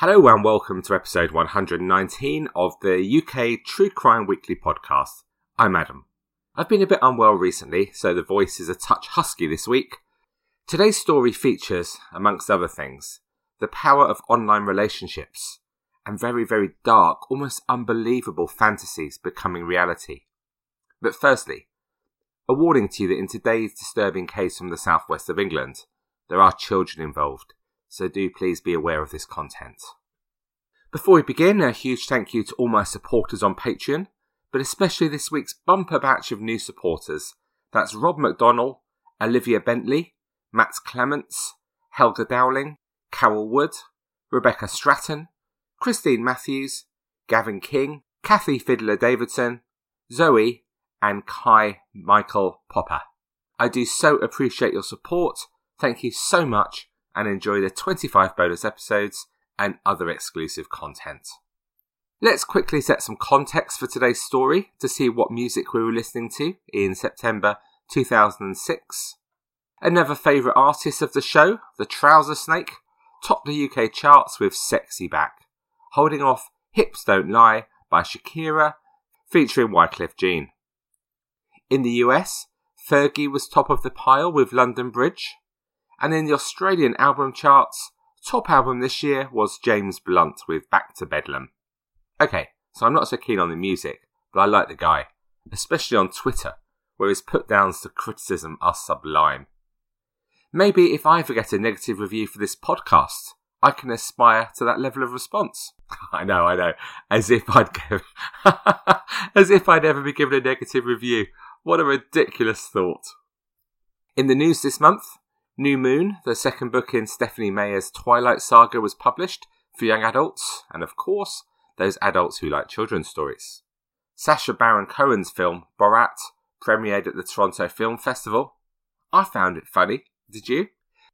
Hello and welcome to episode 119 of the UK True Crime Weekly podcast. I'm Adam. I've been a bit unwell recently, so the voice is a touch husky this week. Today's story features, amongst other things, the power of online relationships and very, very dark, almost unbelievable fantasies becoming reality. But firstly, a warning to you that in today's disturbing case from the southwest of England, there are children involved so do please be aware of this content. Before we begin, a huge thank you to all my supporters on Patreon, but especially this week's bumper batch of new supporters. That's Rob McDonnell, Olivia Bentley, Matt Clements, Helga Dowling, Carol Wood, Rebecca Stratton, Christine Matthews, Gavin King, Kathy Fiddler Davidson, Zoe, and Kai Michael Popper. I do so appreciate your support. Thank you so much and enjoy the 25 bonus episodes and other exclusive content. Let's quickly set some context for today's story to see what music we were listening to in September 2006. Another favourite artist of the show, the Trouser Snake, topped the UK charts with Sexy Back, holding off Hips Don't Lie by Shakira, featuring Wyclef Jean. In the US, Fergie was top of the pile with London Bridge, and in the Australian album charts, top album this year was James Blunt with Back to Bedlam. Okay, so I'm not so keen on the music, but I like the guy, especially on Twitter, where his put downs to criticism are sublime. Maybe if I ever get a negative review for this podcast, I can aspire to that level of response. I know, I know. As if I'd give, as if I'd ever be given a negative review. What a ridiculous thought. In the news this month, New Moon, the second book in Stephenie Meyer's Twilight saga, was published for young adults, and of course, those adults who like children's stories. Sacha Baron Cohen's film Borat premiered at the Toronto Film Festival. I found it funny, did you?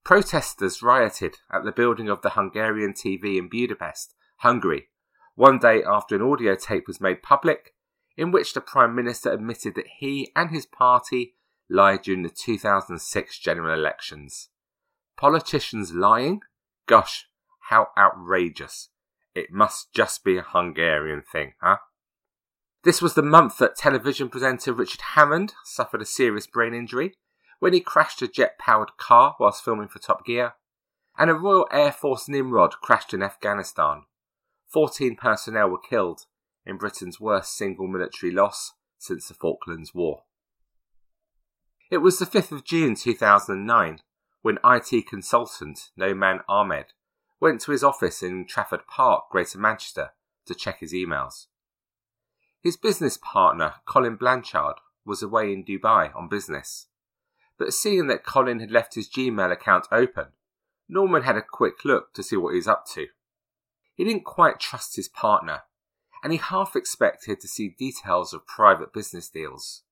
Protesters rioted at the building of the Hungarian TV in Budapest, Hungary, one day after an audio tape was made public in which the Prime Minister admitted that he and his party lied during the 2006 general elections. Politicians lying? Gosh, how outrageous. It must just be a Hungarian thing, huh? This was the month that television presenter Richard Hammond suffered a serious brain injury when he crashed a jet powered car whilst filming for Top Gear, and a Royal Air Force Nimrod crashed in Afghanistan. 14 personnel were killed in Britain's worst single military loss since the Falklands War. It was the 5th of June 2009 when IT consultant Norman Ahmed went to his office in Trafford Park, Greater Manchester, to check his emails. His business partner, Colin Blanchard, was away in Dubai on business. But seeing that Colin had left his Gmail account open, Norman had a quick look to see what he was up to. He didn't quite trust his partner, and he half expected to see details of private business deals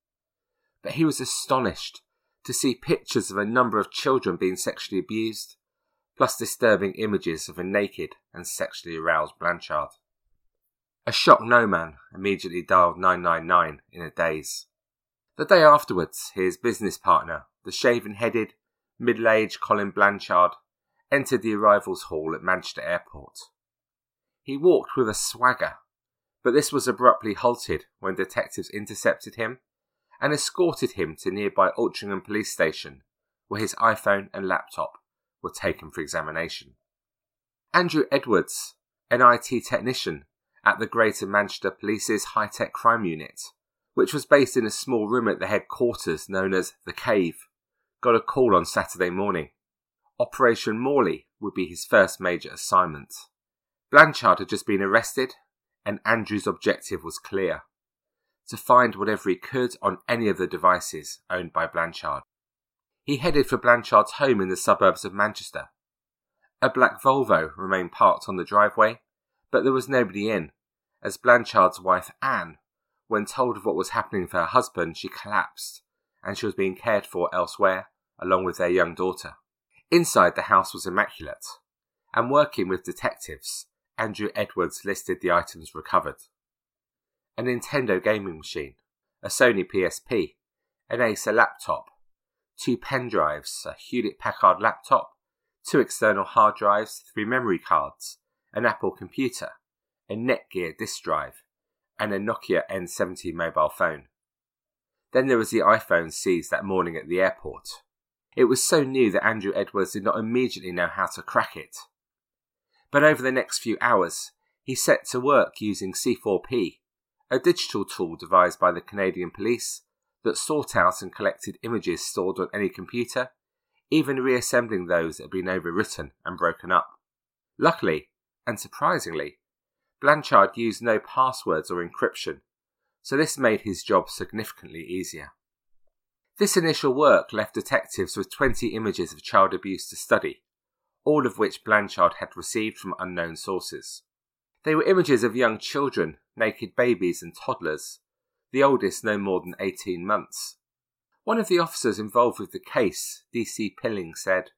but he was astonished to see pictures of a number of children being sexually abused, plus disturbing images of a naked and sexually aroused Blanchard. A shocked Norman immediately dialed 999 in a daze. The day afterwards, his business partner, the shaven headed, middle aged Colin Blanchard, entered the arrivals hall at Manchester Airport. He walked with a swagger, but this was abruptly halted when detectives intercepted him and escorted him to nearby Altrincham police station, where his iPhone and laptop were taken for examination. Andrew Edwards, an IT technician at the Greater Manchester Police's High Tech Crime Unit, which was based in a small room at the headquarters known as The Cave, got a call on Saturday morning. Operation Morley would be his first major assignment. Blanchard had just been arrested, and Andrew's objective was clear to find whatever he could on any of the devices owned by Blanchard. He headed for Blanchard's home in the suburbs of Manchester. A black Volvo remained parked on the driveway, but there was nobody in, as Blanchard's wife Anne, when told of what was happening for her husband, she collapsed, and she was being cared for elsewhere, along with their young daughter. Inside the house was immaculate, and working with detectives, Andrew Edwards listed the items recovered. A Nintendo gaming machine, a Sony PSP, an Acer laptop, two pen drives, a Hewlett Packard laptop, two external hard drives, three memory cards, an Apple computer, a Netgear disk drive, and a Nokia N70 mobile phone. Then there was the iPhone seized that morning at the airport. It was so new that Andrew Edwards did not immediately know how to crack it. But over the next few hours, he set to work using C4P, a digital tool devised by the Canadian police that sought out and collected images stored on any computer, even reassembling those that had been overwritten and broken up. Luckily, and surprisingly, Blanchard used no passwords or encryption, so this made his job significantly easier. This initial work left detectives with 20 images of child abuse to study, all of which Blanchard had received from unknown sources. They were images of young children, naked babies, and toddlers, the oldest no more than 18 months. One of the officers involved with the case, D.C. Pilling, said,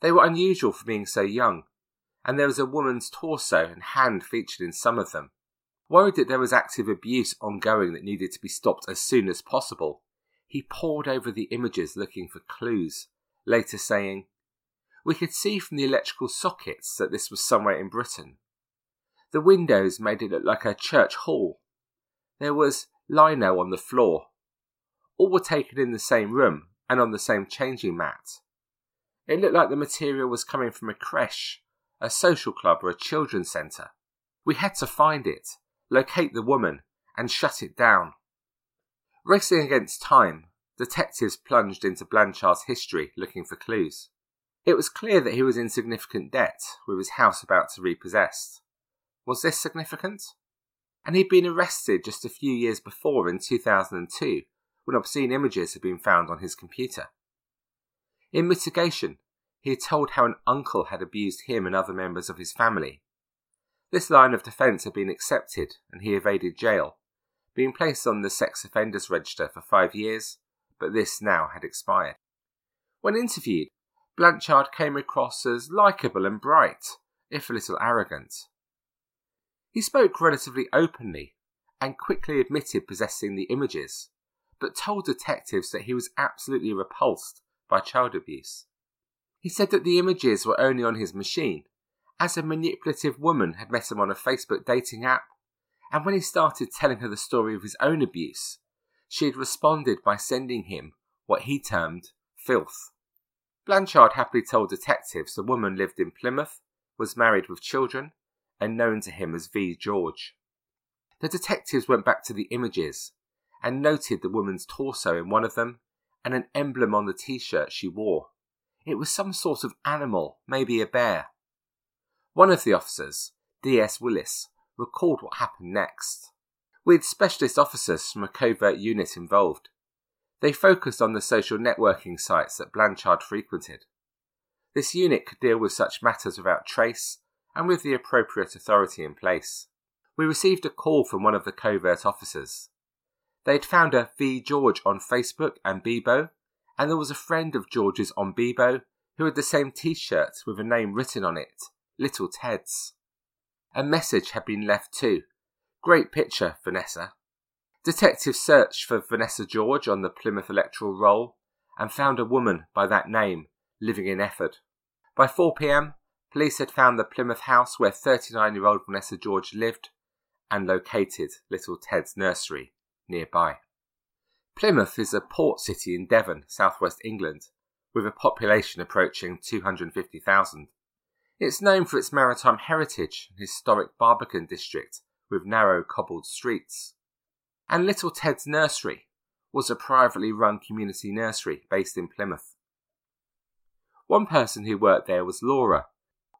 They were unusual for being so young, and there was a woman's torso and hand featured in some of them. Worried that there was active abuse ongoing that needed to be stopped as soon as possible, he pored over the images looking for clues, later saying, We could see from the electrical sockets that this was somewhere in Britain. The windows made it look like a church hall there was lino on the floor. All were taken in the same room and on the same changing mat. It looked like the material was coming from a creche, a social club, or a children's centre. We had to find it, locate the woman, and shut it down. Racing against time, detectives plunged into Blanchard's history looking for clues. It was clear that he was in significant debt, with his house about to be repossessed. Was this significant? and he'd been arrested just a few years before in 2002 when obscene images had been found on his computer. In mitigation, he had told how an uncle had abused him and other members of his family. This line of defence had been accepted and he evaded jail, being placed on the sex offenders register for five years, but this now had expired. When interviewed, Blanchard came across as likeable and bright, if a little arrogant. He spoke relatively openly and quickly admitted possessing the images, but told detectives that he was absolutely repulsed by child abuse. He said that the images were only on his machine, as a manipulative woman had met him on a Facebook dating app, and when he started telling her the story of his own abuse, she had responded by sending him what he termed filth. Blanchard happily told detectives the woman lived in Plymouth, was married with children, and known to him as V. George. The detectives went back to the images and noted the woman's torso in one of them and an emblem on the t shirt she wore. It was some sort of animal, maybe a bear. One of the officers, D.S. Willis, recalled what happened next. With specialist officers from a covert unit involved. They focused on the social networking sites that Blanchard frequented. This unit could deal with such matters without trace and with the appropriate authority in place. We received a call from one of the covert officers. They'd found a V George on Facebook and Bebo, and there was a friend of George's on Bebo who had the same t shirt with a name written on it Little Ted's. A message had been left too. Great picture, Vanessa. Detectives searched for Vanessa George on the Plymouth electoral roll and found a woman by that name living in Efford. By 4 pm, Police had found the Plymouth house where 39 year old Vanessa George lived and located little Ted's nursery nearby. Plymouth is a port city in Devon, southwest England, with a population approaching 250,000. It's known for its maritime heritage and historic Barbican district with narrow cobbled streets. And Little Ted's Nursery was a privately run community nursery based in Plymouth. One person who worked there was Laura.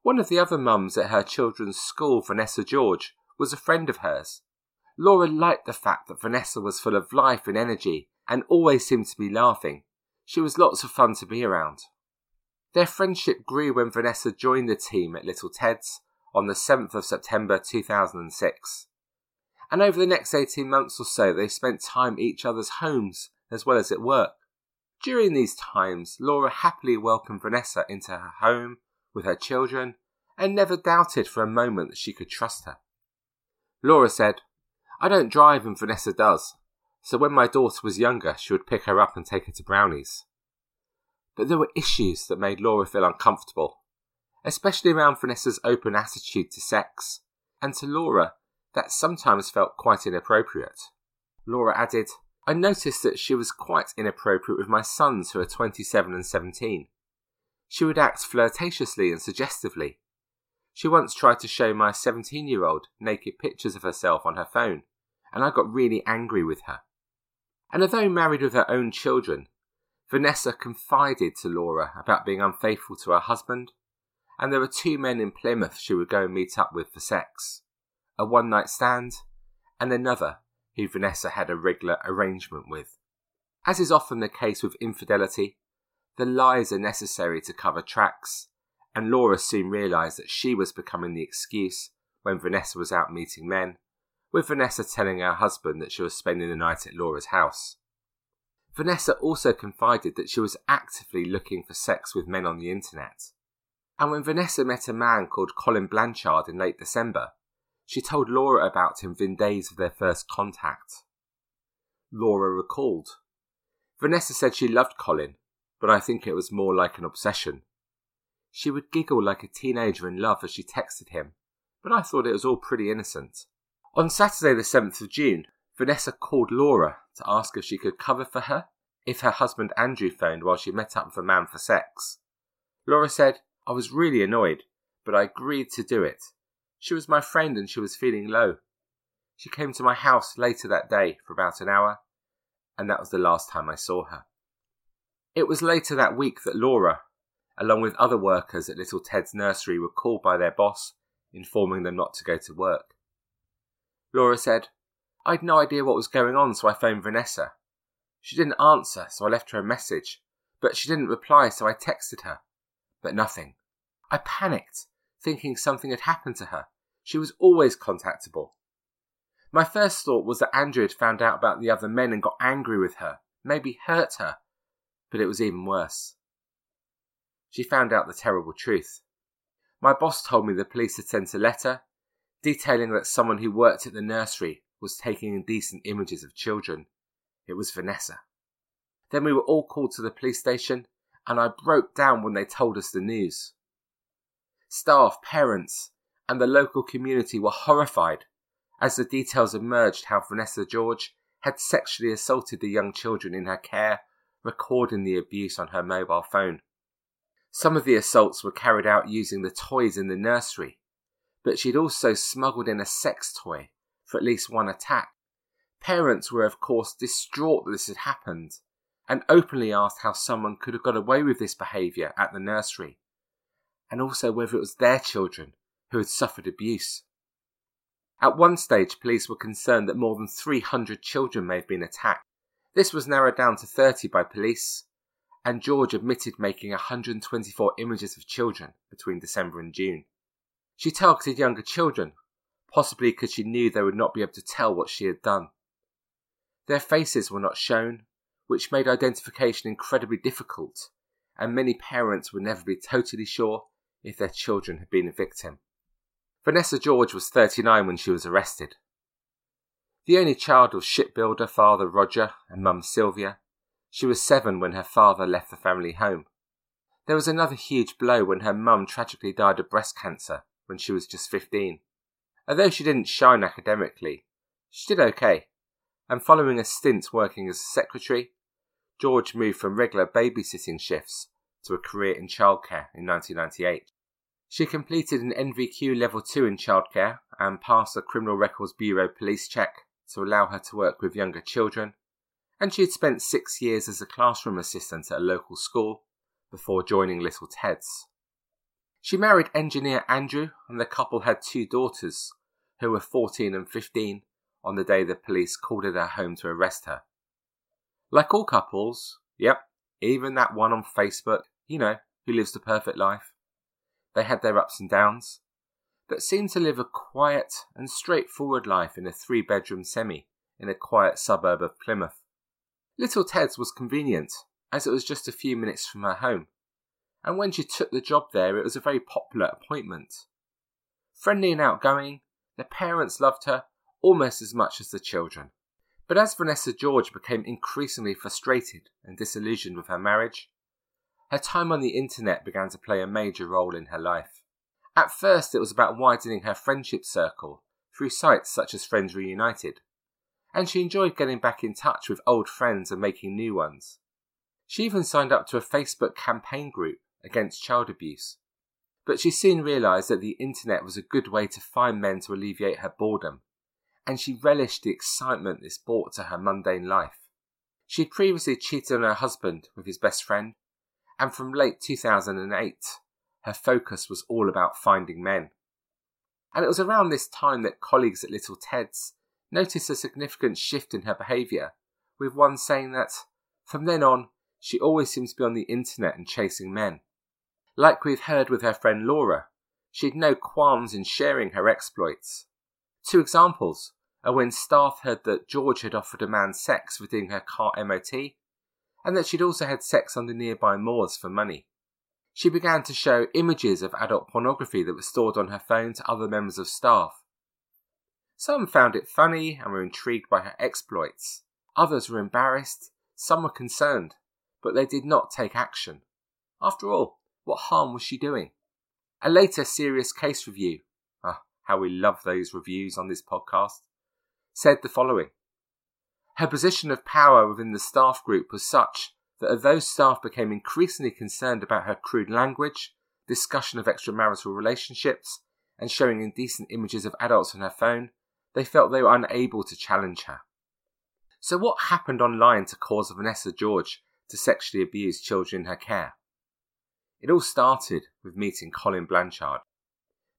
One of the other mums at her children's school, Vanessa George, was a friend of hers. Laura liked the fact that Vanessa was full of life and energy and always seemed to be laughing. She was lots of fun to be around. Their friendship grew when Vanessa joined the team at Little Ted's on the 7th of September 2006. And over the next 18 months or so, they spent time at each other's homes as well as at work. During these times, Laura happily welcomed Vanessa into her home with her children and never doubted for a moment that she could trust her. Laura said, I don't drive and Vanessa does, so when my daughter was younger, she would pick her up and take her to Brownies. But there were issues that made Laura feel uncomfortable, especially around Vanessa's open attitude to sex, and to Laura, that sometimes felt quite inappropriate. Laura added, I noticed that she was quite inappropriate with my sons who are 27 and 17. She would act flirtatiously and suggestively. She once tried to show my 17 year old naked pictures of herself on her phone, and I got really angry with her. And although married with her own children, Vanessa confided to Laura about being unfaithful to her husband, and there were two men in Plymouth she would go and meet up with for sex a one night stand, and another who Vanessa had a regular arrangement with. As is often the case with infidelity, the lies are necessary to cover tracks, and Laura soon realised that she was becoming the excuse when Vanessa was out meeting men, with Vanessa telling her husband that she was spending the night at Laura's house. Vanessa also confided that she was actively looking for sex with men on the internet. And when Vanessa met a man called Colin Blanchard in late December, she told Laura about him within days of their first contact. Laura recalled. Vanessa said she loved Colin, but I think it was more like an obsession. She would giggle like a teenager in love as she texted him, but I thought it was all pretty innocent. On Saturday, the 7th of June, Vanessa called Laura to ask if she could cover for her if her husband Andrew phoned while she met up with a man for sex. Laura said, I was really annoyed, but I agreed to do it. She was my friend and she was feeling low. She came to my house later that day for about an hour, and that was the last time I saw her. It was later that week that Laura, along with other workers at Little Ted's nursery, were called by their boss, informing them not to go to work. Laura said, I'd no idea what was going on, so I phoned Vanessa. She didn't answer, so I left her a message, but she didn't reply, so I texted her. But nothing. I panicked, thinking something had happened to her. She was always contactable. My first thought was that Andrew had found out about the other men and got angry with her, maybe hurt her, but it was even worse. She found out the terrible truth. My boss told me the police had sent a letter detailing that someone who worked at the nursery was taking indecent images of children. It was Vanessa. Then we were all called to the police station, and I broke down when they told us the news. Staff, parents, and the local community were horrified as the details emerged how Vanessa George had sexually assaulted the young children in her care, recording the abuse on her mobile phone. Some of the assaults were carried out using the toys in the nursery, but she'd also smuggled in a sex toy for at least one attack. Parents were, of course, distraught that this had happened and openly asked how someone could have got away with this behaviour at the nursery, and also whether it was their children who had suffered abuse. At one stage, police were concerned that more than 300 children may have been attacked. This was narrowed down to 30 by police, and George admitted making 124 images of children between December and June. She targeted younger children, possibly because she knew they would not be able to tell what she had done. Their faces were not shown, which made identification incredibly difficult, and many parents would never be totally sure if their children had been a victim. Vanessa George was 39 when she was arrested. The only child of shipbuilder father Roger and mum Sylvia. She was seven when her father left the family home. There was another huge blow when her mum tragically died of breast cancer when she was just 15. Although she didn't shine academically, she did okay, and following a stint working as a secretary, George moved from regular babysitting shifts to a career in childcare in 1998. She completed an NVQ level 2 in childcare and passed a Criminal Records Bureau police check to allow her to work with younger children, and she had spent six years as a classroom assistant at a local school before joining Little Ted's. She married engineer Andrew, and the couple had two daughters, who were 14 and 15, on the day the police called at her home to arrest her. Like all couples, yep, even that one on Facebook, you know, who lives the perfect life, they had their ups and downs, but seemed to live a quiet and straightforward life in a three bedroom semi in a quiet suburb of Plymouth. Little Ted's was convenient, as it was just a few minutes from her home, and when she took the job there, it was a very popular appointment. Friendly and outgoing, the parents loved her almost as much as the children. But as Vanessa George became increasingly frustrated and disillusioned with her marriage, her time on the internet began to play a major role in her life. At first, it was about widening her friendship circle through sites such as Friends Reunited, and she enjoyed getting back in touch with old friends and making new ones. She even signed up to a Facebook campaign group against child abuse. But she soon realised that the internet was a good way to find men to alleviate her boredom, and she relished the excitement this brought to her mundane life. She had previously cheated on her husband with his best friend, and from late 2008, her focus was all about finding men. And it was around this time that colleagues at Little Ted's noticed a significant shift in her behaviour, with one saying that, from then on, she always seems to be on the internet and chasing men. Like we've heard with her friend Laura, she had no qualms in sharing her exploits. Two examples are when staff heard that George had offered a man sex doing her car MOT, and that she'd also had sex on the nearby moors for money. She began to show images of adult pornography that were stored on her phone to other members of staff. Some found it funny and were intrigued by her exploits. Others were embarrassed, some were concerned, but they did not take action. After all, what harm was she doing? A later serious case review, ah, how we love those reviews on this podcast, said the following her position of power within the staff group was such that although staff became increasingly concerned about her crude language, discussion of extramarital relationships, and showing indecent images of adults on her phone, they felt they were unable to challenge her. So, what happened online to cause Vanessa George to sexually abuse children in her care? It all started with meeting Colin Blanchard.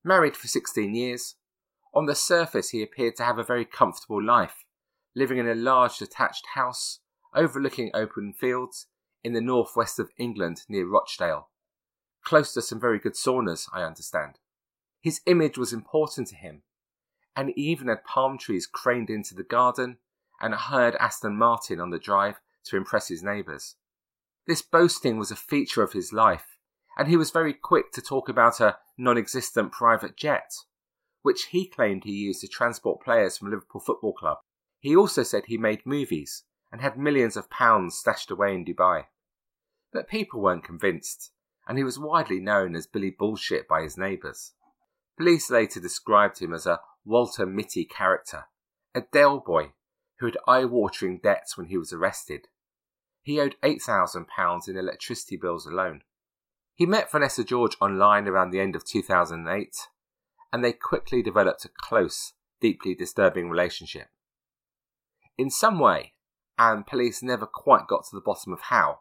Married for 16 years, on the surface he appeared to have a very comfortable life living in a large detached house overlooking open fields in the northwest of England near Rochdale, close to some very good saunas, I understand. His image was important to him, and he even had palm trees craned into the garden and hired Aston Martin on the drive to impress his neighbours. This boasting was a feature of his life, and he was very quick to talk about a non existent private jet, which he claimed he used to transport players from Liverpool Football Club. He also said he made movies and had millions of pounds stashed away in Dubai. But people weren't convinced, and he was widely known as Billy Bullshit by his neighbours. Police later described him as a Walter Mitty character, a Dale boy who had eye-watering debts when he was arrested. He owed £8,000 in electricity bills alone. He met Vanessa George online around the end of 2008, and they quickly developed a close, deeply disturbing relationship in some way, and police never quite got to the bottom of how.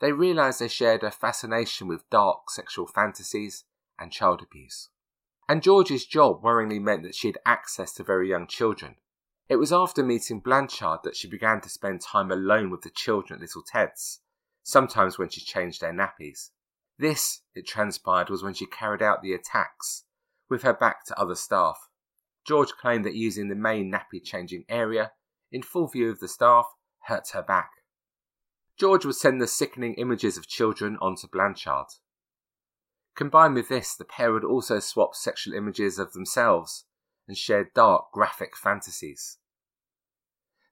They realised they shared a fascination with dark sexual fantasies and child abuse. And George's job worryingly meant that she had access to very young children. It was after meeting Blanchard that she began to spend time alone with the children at Little Ted's, sometimes when she changed their nappies. This, it transpired, was when she carried out the attacks, with her back to other staff. George claimed that using the main nappy changing area in full view of the staff, hurt her back. George would send the sickening images of children onto Blanchard. Combined with this, the pair would also swap sexual images of themselves and share dark, graphic fantasies.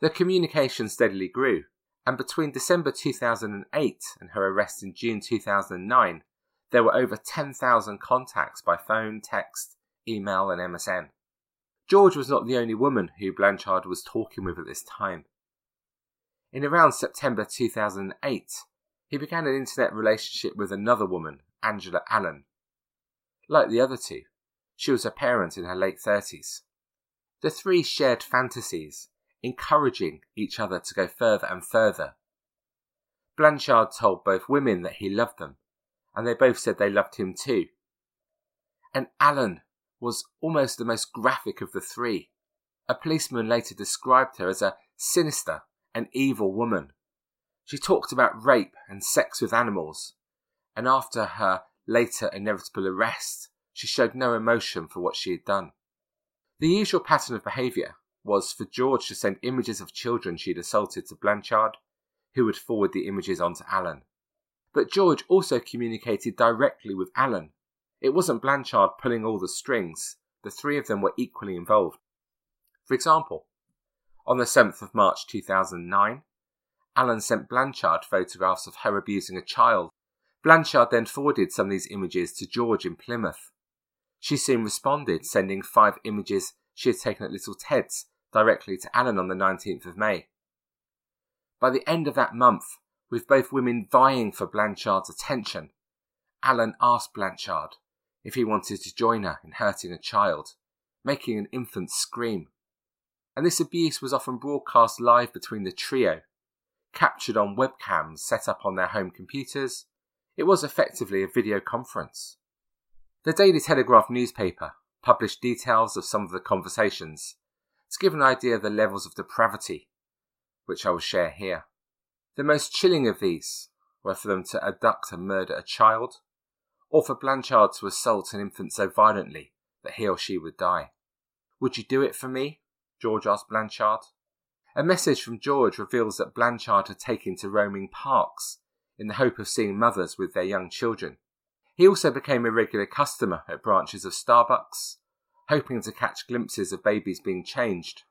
Their communication steadily grew, and between December 2008 and her arrest in June 2009, there were over 10,000 contacts by phone, text, email, and MSN. George was not the only woman who Blanchard was talking with at this time. In around September 2008, he began an internet relationship with another woman, Angela Allen. Like the other two, she was a parent in her late 30s. The three shared fantasies, encouraging each other to go further and further. Blanchard told both women that he loved them, and they both said they loved him too. And Allen was almost the most graphic of the three. A policeman later described her as a sinister and evil woman. She talked about rape and sex with animals, and after her later inevitable arrest, she showed no emotion for what she had done. The usual pattern of behaviour was for George to send images of children she had assaulted to Blanchard, who would forward the images on to Allen. But George also communicated directly with Allen. It wasn't Blanchard pulling all the strings, the three of them were equally involved. For example, on the 7th of March 2009, Allen sent Blanchard photographs of her abusing a child. Blanchard then forwarded some of these images to George in Plymouth. She soon responded, sending five images she had taken at Little Ted's directly to Allen on the 19th of May. By the end of that month, with both women vying for Blanchard's attention, Allen asked Blanchard if he wanted to join her in hurting a child, making an infant scream. And this abuse was often broadcast live between the trio captured on webcams set up on their home computers, it was effectively a video conference. The Daily Telegraph newspaper published details of some of the conversations to give an idea of the levels of depravity, which I will share here. The most chilling of these were for them to abduct and murder a child, or for Blanchard to assault an infant so violently that he or she would die. Would you do it for me? George asked Blanchard. A message from George reveals that Blanchard had taken to roaming parks in the hope of seeing mothers with their young children. He also became a regular customer at branches of Starbucks, hoping to catch glimpses of babies being changed.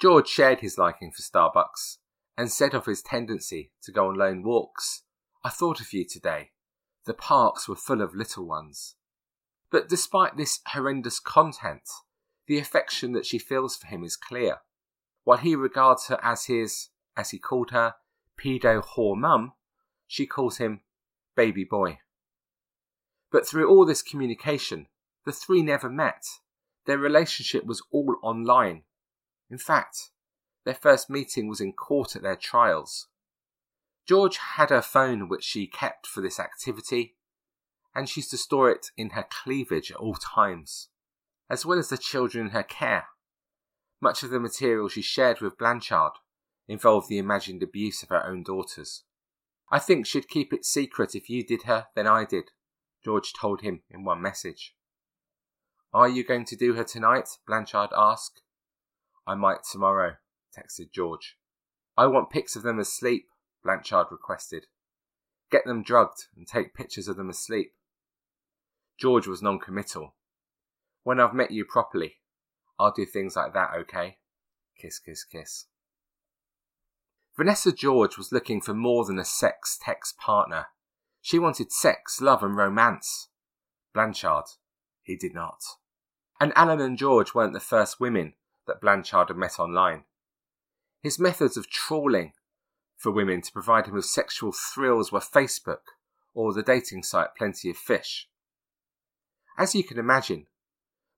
George shared his liking for Starbucks and said of his tendency to go on lone walks, I thought of you today. The parks were full of little ones. But despite this horrendous content, the affection that she feels for him is clear. While he regards her as his, as he called her, pedo whore mum, she calls him baby boy. But through all this communication, the three never met. Their relationship was all online. In fact, their first meeting was in court at their trials. George had her phone which she kept for this activity, and she used to store it in her cleavage at all times, as well as the children in her care. Much of the material she shared with Blanchard involved the imagined abuse of her own daughters. I think she'd keep it secret if you did her than I did, George told him in one message. Are you going to do her tonight? Blanchard asked. I might tomorrow, texted George. I want pics of them asleep, Blanchard requested. Get them drugged and take pictures of them asleep. George was non-committal. When I've met you properly, I'll do things like that, okay? Kiss, kiss, kiss. Vanessa George was looking for more than a sex text partner. She wanted sex, love, and romance. Blanchard, he did not. And Allen and George weren't the first women that Blanchard had met online. His methods of trawling for women to provide him with sexual thrills were Facebook or the dating site Plenty of Fish. As you can imagine,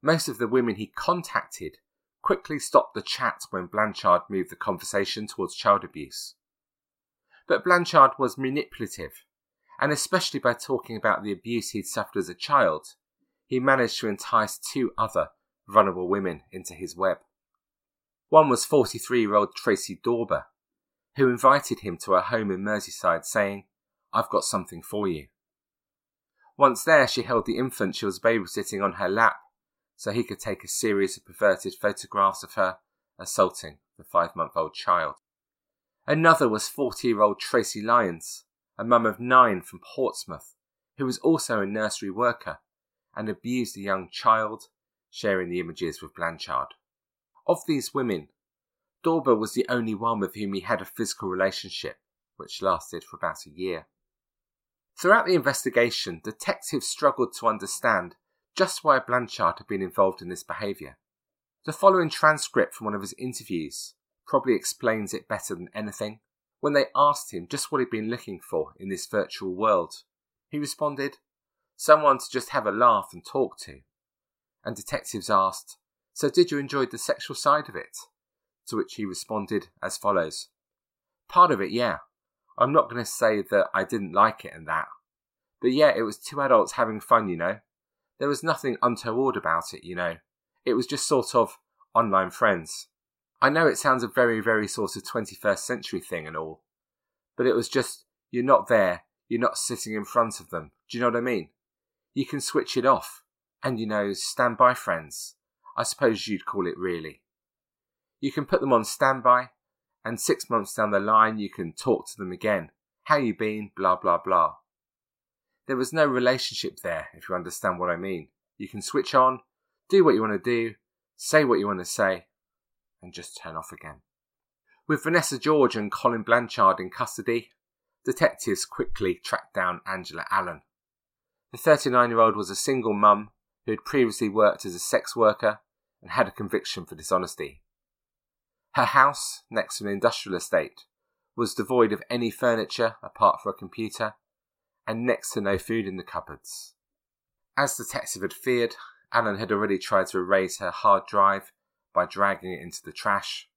most of the women he contacted quickly stopped the chat when Blanchard moved the conversation towards child abuse. But Blanchard was manipulative, and especially by talking about the abuse he'd suffered as a child, he managed to entice two other vulnerable women into his web. One was 43 year old Tracy Dawber, who invited him to her home in Merseyside, saying, I've got something for you. Once there, she held the infant she was babysitting on her lap so he could take a series of perverted photographs of her assaulting the five month old child. Another was 40 year old Tracy Lyons, a mum of nine from Portsmouth, who was also a nursery worker and abused a young child, sharing the images with Blanchard. Of these women, Dawber was the only one with whom he had a physical relationship, which lasted for about a year. Throughout the investigation, detectives struggled to understand just why Blanchard had been involved in this behaviour. The following transcript from one of his interviews probably explains it better than anything. When they asked him just what he'd been looking for in this virtual world, he responded, someone to just have a laugh and talk to. And detectives asked, So did you enjoy the sexual side of it? To which he responded as follows Part of it, yeah. I'm not going to say that I didn't like it and that. But yeah, it was two adults having fun, you know. There was nothing untoward about it, you know. It was just sort of online friends. I know it sounds a very, very sort of 21st century thing and all, but it was just, you're not there, you're not sitting in front of them. Do you know what I mean? You can switch it off, and you know, standby friends. I suppose you'd call it really. You can put them on standby, and six months down the line, you can talk to them again. How you been? Blah, blah, blah. There was no relationship there, if you understand what I mean. You can switch on, do what you want to do, say what you want to say, and just turn off again. With Vanessa George and Colin Blanchard in custody, detectives quickly tracked down Angela Allen. The 39 year old was a single mum who had previously worked as a sex worker and had a conviction for dishonesty. Her house, next to an industrial estate, was devoid of any furniture apart from a computer and next to no food in the cupboards. As the detective had feared, Allen had already tried to erase her hard drive by dragging it into the trash,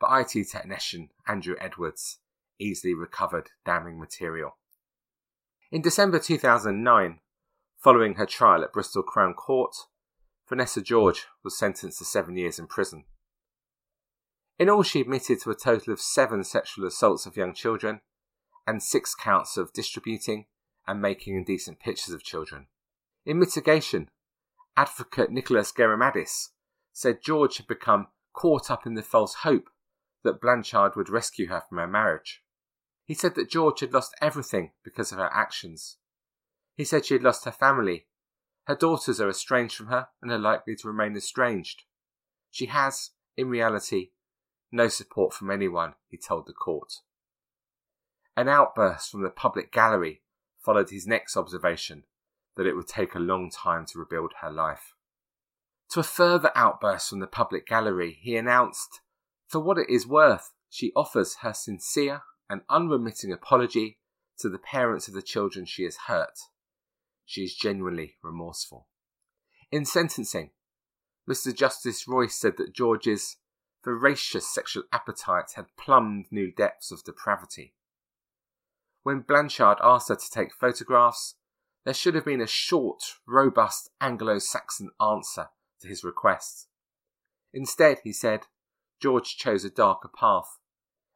but IT technician Andrew Edwards easily recovered damning material. In December 2009, following her trial at Bristol Crown Court, Vanessa George was sentenced to seven years in prison. In all, she admitted to a total of seven sexual assaults of young children and six counts of distributing and making indecent pictures of children. In mitigation, advocate Nicholas Gerasimidis said George had become caught up in the false hope that Blanchard would rescue her from her marriage. He said that George had lost everything because of her actions. He said she had lost her family. Her daughters are estranged from her and are likely to remain estranged. She has, in reality, no support from anyone, he told the court. An outburst from the public gallery followed his next observation that it would take a long time to rebuild her life. To a further outburst from the public gallery, he announced, For what it is worth, she offers her sincere and unremitting apology to the parents of the children she has hurt. She is genuinely remorseful. In sentencing, Mr. Justice Royce said that George's voracious sexual appetite had plumbed new depths of depravity. When Blanchard asked her to take photographs, there should have been a short, robust Anglo Saxon answer to his request. Instead, he said, George chose a darker path.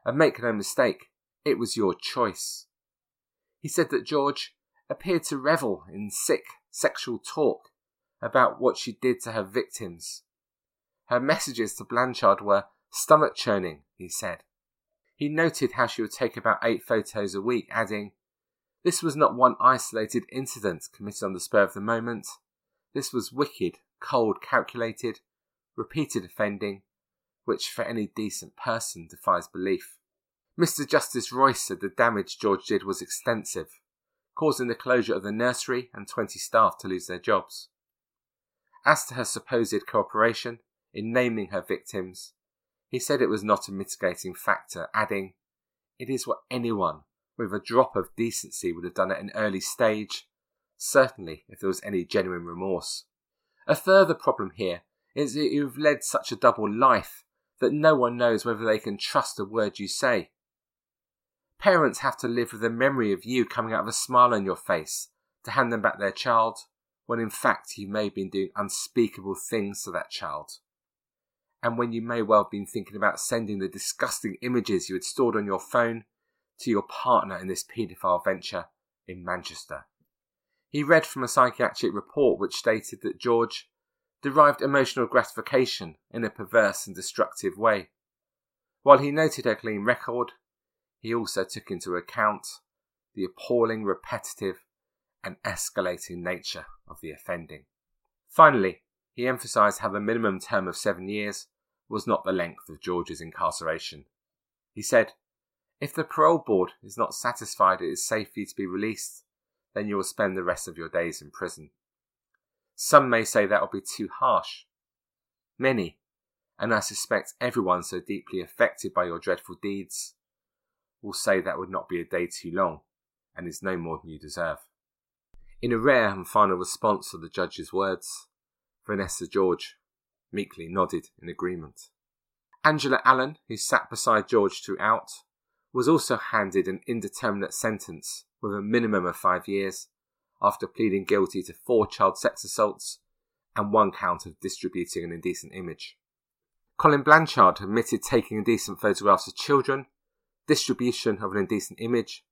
And make no mistake, it was your choice. He said that George appeared to revel in sick sexual talk about what she did to her victims. Her messages to Blanchard were stomach churning, he said. He noted how she would take about eight photos a week, adding, This was not one isolated incident committed on the spur of the moment. This was wicked, cold, calculated, repeated offending, which for any decent person defies belief. Mr. Justice Royce said the damage George did was extensive, causing the closure of the nursery and 20 staff to lose their jobs. As to her supposed cooperation in naming her victims, he said it was not a mitigating factor, adding, It is what anyone with a drop of decency would have done at an early stage, certainly if there was any genuine remorse. A further problem here is that you've led such a double life that no one knows whether they can trust a word you say. Parents have to live with the memory of you coming out of a smile on your face to hand them back their child, when in fact you may have been doing unspeakable things to that child. And when you may well have been thinking about sending the disgusting images you had stored on your phone to your partner in this paedophile venture in Manchester. He read from a psychiatric report which stated that George derived emotional gratification in a perverse and destructive way. While he noted her clean record, he also took into account the appalling, repetitive, and escalating nature of the offending. Finally, he emphasised how the minimum term of seven years was not the length of George's incarceration. He said, If the parole board is not satisfied it is safe for you to be released, then you will spend the rest of your days in prison. Some may say that will be too harsh. Many, and I suspect everyone so deeply affected by your dreadful deeds, will say that would not be a day too long and is no more than you deserve. In a rare and final response to the judge's words, Vanessa George meekly nodded in agreement. Angela Allen, who sat beside George throughout, was also handed an indeterminate sentence with a minimum of five years after pleading guilty to four child sex assaults and one count of distributing an indecent image. Colin Blanchard admitted taking indecent photographs of children, distribution of an indecent image,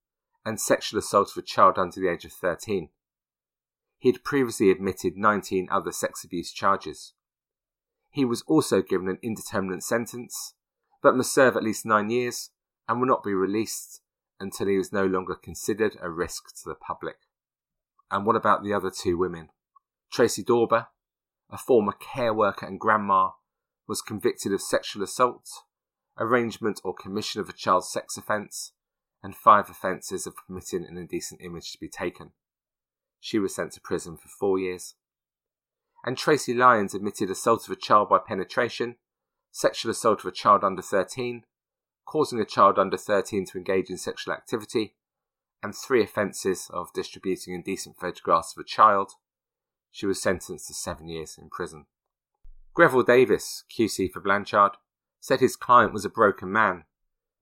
and sexual assault of a child under the age of 13. He had previously admitted 19 other sex abuse charges. He was also given an indeterminate sentence, but must serve at least nine years and will not be released until he was no longer considered a risk to the public. And what about the other two women? Tracy Dawber, a former care worker and grandma, was convicted of sexual assault, arrangement or commission of a child sex offence, and five offences of permitting an indecent image to be taken. She was sent to prison for four years. And Tracy Lyons admitted assault of a child by penetration, sexual assault of a child under 13, causing a child under 13 to engage in sexual activity, and three offences of distributing indecent photographs of a child. She was sentenced to seven years in prison. Greville Davis, QC for Blanchard, said his client was a broken man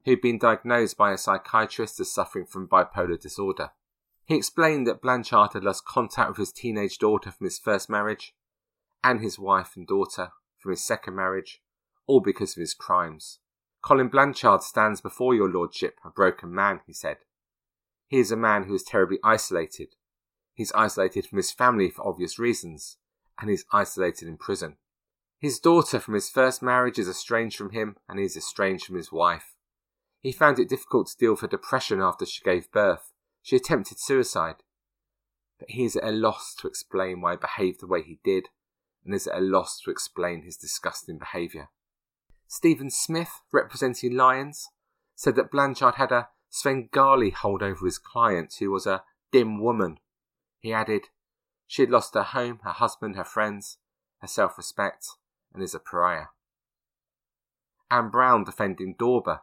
who'd been diagnosed by a psychiatrist as suffering from bipolar disorder. He explained that Blanchard had lost contact with his teenage daughter from his first marriage, and his wife and daughter from his second marriage, all because of his crimes. Colin Blanchard stands before your lordship a broken man, he said. He is a man who is terribly isolated. He's isolated from his family for obvious reasons, and he's isolated in prison. His daughter from his first marriage is estranged from him, and he is estranged from his wife. He found it difficult to deal with her depression after she gave birth. She attempted suicide. But he is at a loss to explain why he behaved the way he did, and is at a loss to explain his disgusting behaviour. Stephen Smith, representing Lyons, said that Blanchard had a Svengali hold over his client, who was a dim woman. He added, She had lost her home, her husband, her friends, her self respect, and is a pariah. Anne Brown, defending Dawber,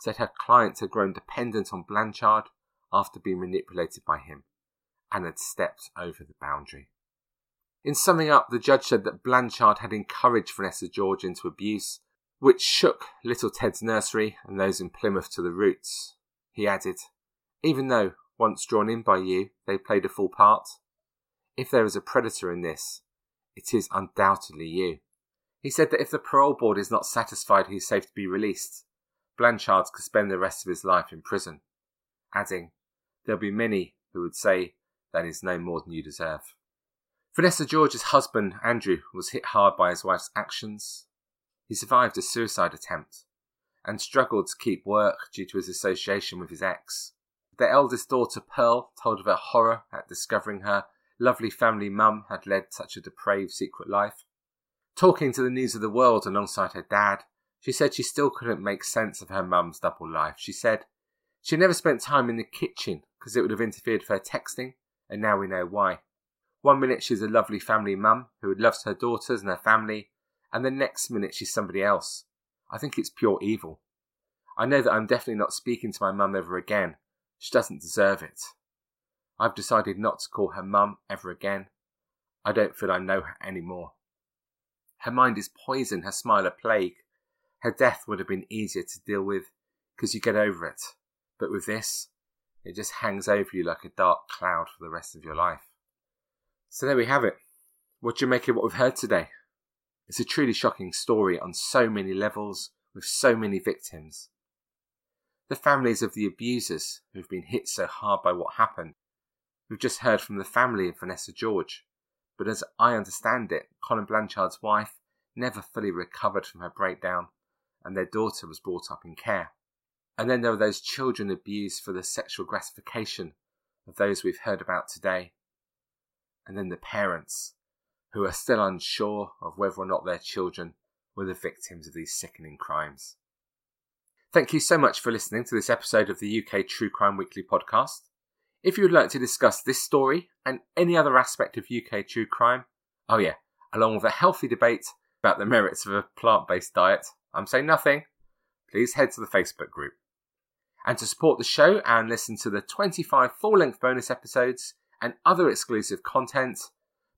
said her client had grown dependent on Blanchard after being manipulated by him and had stepped over the boundary. In summing up, the judge said that Blanchard had encouraged Vanessa George into abuse, which shook little Ted's nursery and those in Plymouth to the roots. He added, Even though, once drawn in by you, they played a full part, if there is a predator in this, it is undoubtedly you. He said that if the parole board is not satisfied he is safe to be released, Blanchard could spend the rest of his life in prison, adding, There'll be many who would say that is no more than you deserve. Vanessa George's husband, Andrew, was hit hard by his wife's actions. He survived a suicide attempt and struggled to keep work due to his association with his ex. Their eldest daughter, Pearl, told of her horror at discovering her lovely family mum had led such a depraved secret life. Talking to the News of the World alongside her dad, she said she still couldn't make sense of her mum's double life. She said she never spent time in the kitchen because it would have interfered with her texting, and now we know why. One minute she's a lovely family mum who loves her daughters and her family, and the next minute she's somebody else. I think it's pure evil. I know that I'm definitely not speaking to my mum ever again. She doesn't deserve it. I've decided not to call her mum ever again. I don't feel I know her anymore. Her mind is poison, her smile a plague. Her death would have been easier to deal with because you get over it. But with this, it just hangs over you like a dark cloud for the rest of your life. So there we have it. What do you make of what we've heard today? It's a truly shocking story on so many levels with so many victims. The families of the abusers who've been hit so hard by what happened. We've just heard from the family of Vanessa George, but as I understand it, Colin Blanchard's wife never fully recovered from her breakdown and their daughter was brought up in care. And then there were those children abused for the sexual gratification of those we've heard about today. And then the parents, who are still unsure of whether or not their children were the victims of these sickening crimes. Thank you so much for listening to this episode of the UK True Crime Weekly podcast. If you would like to discuss this story and any other aspect of UK true crime, oh yeah, along with a healthy debate about the merits of a plant based diet, I'm saying nothing, please head to the Facebook group. And to support the show and listen to the 25 full length bonus episodes and other exclusive content,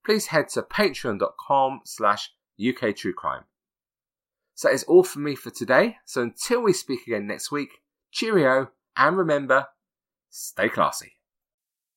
please head to patreon.com slash uktruecrime. So that is all from me for today. So until we speak again next week, cheerio, and remember, stay classy.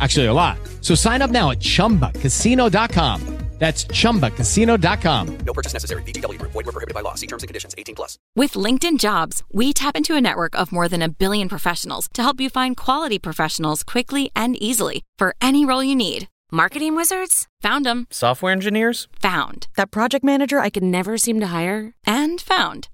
Actually, a lot. So sign up now at ChumbaCasino.com. That's ChumbaCasino.com. No purchase necessary. VGW. Void were prohibited by law. See terms and conditions. 18 plus. With LinkedIn Jobs, we tap into a network of more than a billion professionals to help you find quality professionals quickly and easily for any role you need. Marketing wizards? Found them. Software engineers? Found. That project manager I could never seem to hire? And found.